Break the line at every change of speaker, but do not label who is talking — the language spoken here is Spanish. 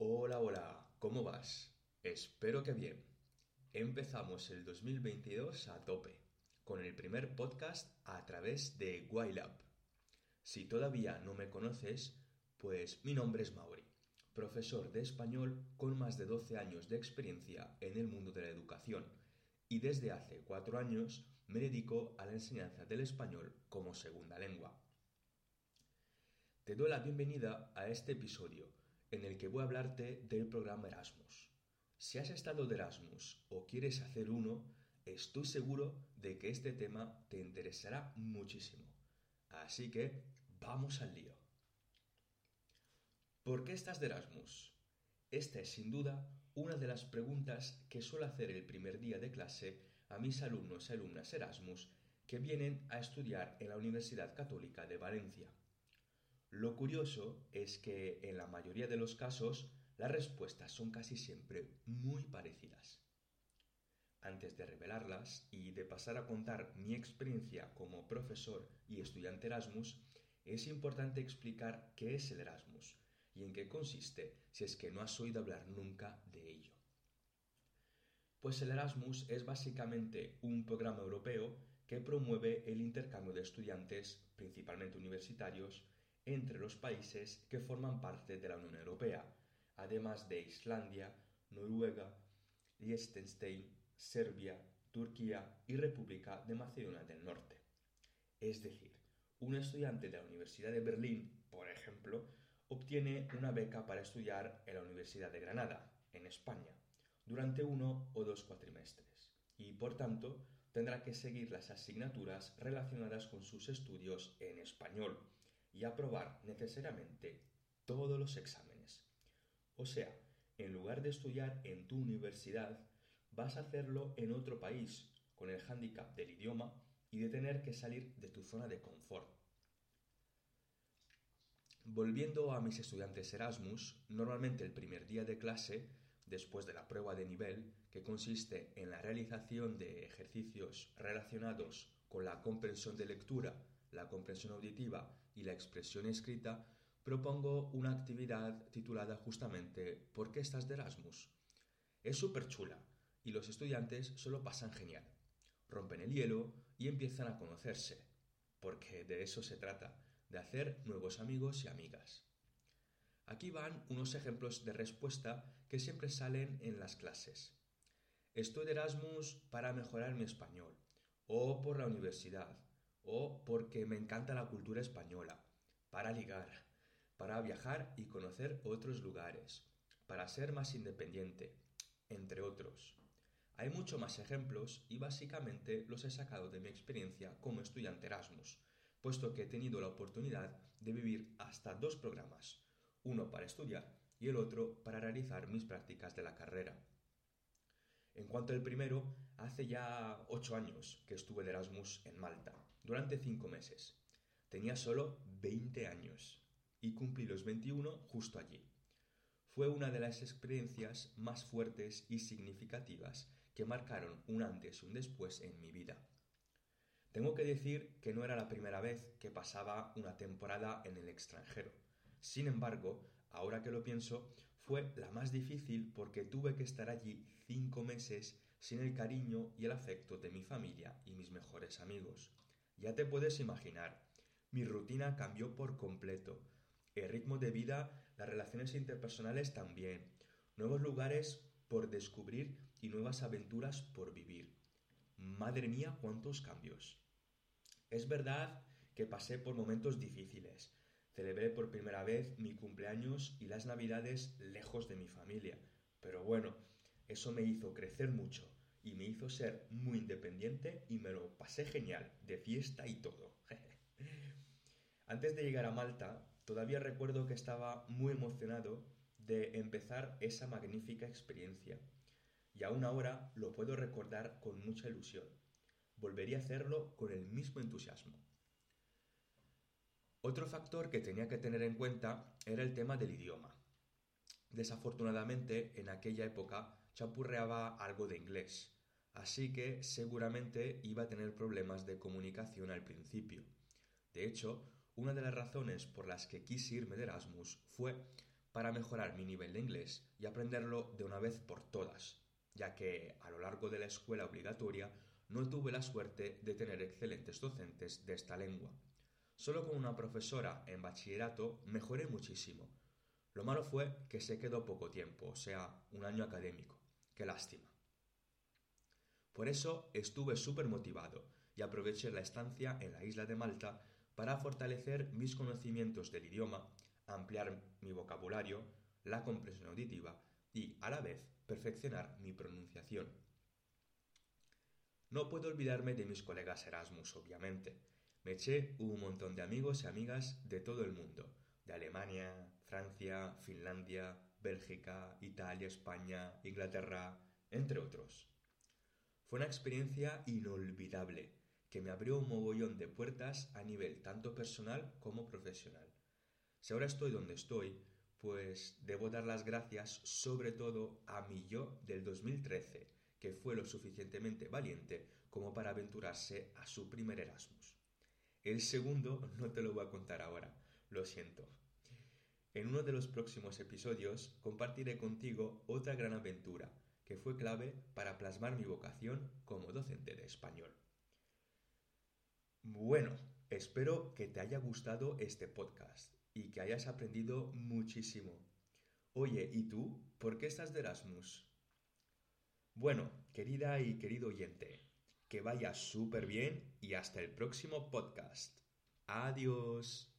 Hola, hola, ¿cómo vas? Espero que bien. Empezamos el 2022 a tope, con el primer podcast a través de YLab. Si todavía no me conoces, pues mi nombre es Mauri, profesor de español con más de 12 años de experiencia en el mundo de la educación y desde hace 4 años me dedico a la enseñanza del español como segunda lengua. Te doy la bienvenida a este episodio en el que voy a hablarte del programa Erasmus. Si has estado de Erasmus o quieres hacer uno, estoy seguro de que este tema te interesará muchísimo. Así que vamos al lío. ¿Por qué estás de Erasmus? Esta es sin duda una de las preguntas que suelo hacer el primer día de clase a mis alumnos y alumnas Erasmus que vienen a estudiar en la Universidad Católica de Valencia. Lo curioso es que en la mayoría de los casos las respuestas son casi siempre muy parecidas. Antes de revelarlas y de pasar a contar mi experiencia como profesor y estudiante Erasmus, es importante explicar qué es el Erasmus y en qué consiste si es que no has oído hablar nunca de ello. Pues el Erasmus es básicamente un programa europeo que promueve el intercambio de estudiantes, principalmente universitarios, entre los países que forman parte de la Unión Europea, además de Islandia, Noruega, Liechtenstein, Serbia, Turquía y República de Macedonia del Norte. Es decir, un estudiante de la Universidad de Berlín, por ejemplo, obtiene una beca para estudiar en la Universidad de Granada, en España, durante uno o dos cuatrimestres, y por tanto tendrá que seguir las asignaturas relacionadas con sus estudios en español, y aprobar necesariamente todos los exámenes. O sea, en lugar de estudiar en tu universidad, vas a hacerlo en otro país, con el hándicap del idioma y de tener que salir de tu zona de confort. Volviendo a mis estudiantes Erasmus, normalmente el primer día de clase, después de la prueba de nivel, que consiste en la realización de ejercicios relacionados con la comprensión de lectura, la comprensión auditiva y la expresión escrita, propongo una actividad titulada justamente ¿Por qué estás de Erasmus? Es súper chula y los estudiantes solo pasan genial. Rompen el hielo y empiezan a conocerse, porque de eso se trata, de hacer nuevos amigos y amigas. Aquí van unos ejemplos de respuesta que siempre salen en las clases. Estoy de Erasmus para mejorar mi español, o por la universidad, o porque me encanta la cultura española, para ligar, para viajar y conocer otros lugares, para ser más independiente, entre otros. Hay mucho más ejemplos y básicamente los he sacado de mi experiencia como estudiante Erasmus, puesto que he tenido la oportunidad de vivir hasta dos programas, uno para estudiar y el otro para realizar mis prácticas de la carrera. En cuanto al primero, hace ya ocho años que estuve de Erasmus en Malta, durante cinco meses. Tenía solo 20 años y cumplí los 21 justo allí. Fue una de las experiencias más fuertes y significativas que marcaron un antes y un después en mi vida. Tengo que decir que no era la primera vez que pasaba una temporada en el extranjero. Sin embargo, ahora que lo pienso, fue la más difícil porque tuve que estar allí cinco meses sin el cariño y el afecto de mi familia y mis mejores amigos. Ya te puedes imaginar, mi rutina cambió por completo. El ritmo de vida, las relaciones interpersonales también. Nuevos lugares por descubrir y nuevas aventuras por vivir. Madre mía, cuántos cambios. Es verdad que pasé por momentos difíciles, Celebré por primera vez mi cumpleaños y las navidades lejos de mi familia. Pero bueno, eso me hizo crecer mucho y me hizo ser muy independiente y me lo pasé genial, de fiesta y todo. Antes de llegar a Malta, todavía recuerdo que estaba muy emocionado de empezar esa magnífica experiencia. Y aún ahora lo puedo recordar con mucha ilusión. Volvería a hacerlo con el mismo entusiasmo. Otro factor que tenía que tener en cuenta era el tema del idioma. Desafortunadamente, en aquella época chapurreaba algo de inglés, así que seguramente iba a tener problemas de comunicación al principio. De hecho, una de las razones por las que quise irme de Erasmus fue para mejorar mi nivel de inglés y aprenderlo de una vez por todas, ya que a lo largo de la escuela obligatoria no tuve la suerte de tener excelentes docentes de esta lengua. Solo con una profesora en bachillerato mejoré muchísimo. Lo malo fue que se quedó poco tiempo, o sea, un año académico. Qué lástima. Por eso estuve súper motivado y aproveché la estancia en la isla de Malta para fortalecer mis conocimientos del idioma, ampliar mi vocabulario, la comprensión auditiva y, a la vez, perfeccionar mi pronunciación. No puedo olvidarme de mis colegas Erasmus, obviamente. Me eché un montón de amigos y amigas de todo el mundo, de Alemania, Francia, Finlandia, Bélgica, Italia, España, Inglaterra, entre otros. Fue una experiencia inolvidable que me abrió un mogollón de puertas a nivel tanto personal como profesional. Si ahora estoy donde estoy, pues debo dar las gracias sobre todo a mi yo del 2013, que fue lo suficientemente valiente como para aventurarse a su primer Erasmus. El segundo no te lo voy a contar ahora, lo siento. En uno de los próximos episodios compartiré contigo otra gran aventura que fue clave para plasmar mi vocación como docente de español. Bueno, espero que te haya gustado este podcast y que hayas aprendido muchísimo. Oye, ¿y tú? ¿Por qué estás de Erasmus? Bueno, querida y querido oyente, que vaya súper bien y hasta el próximo podcast. Adiós.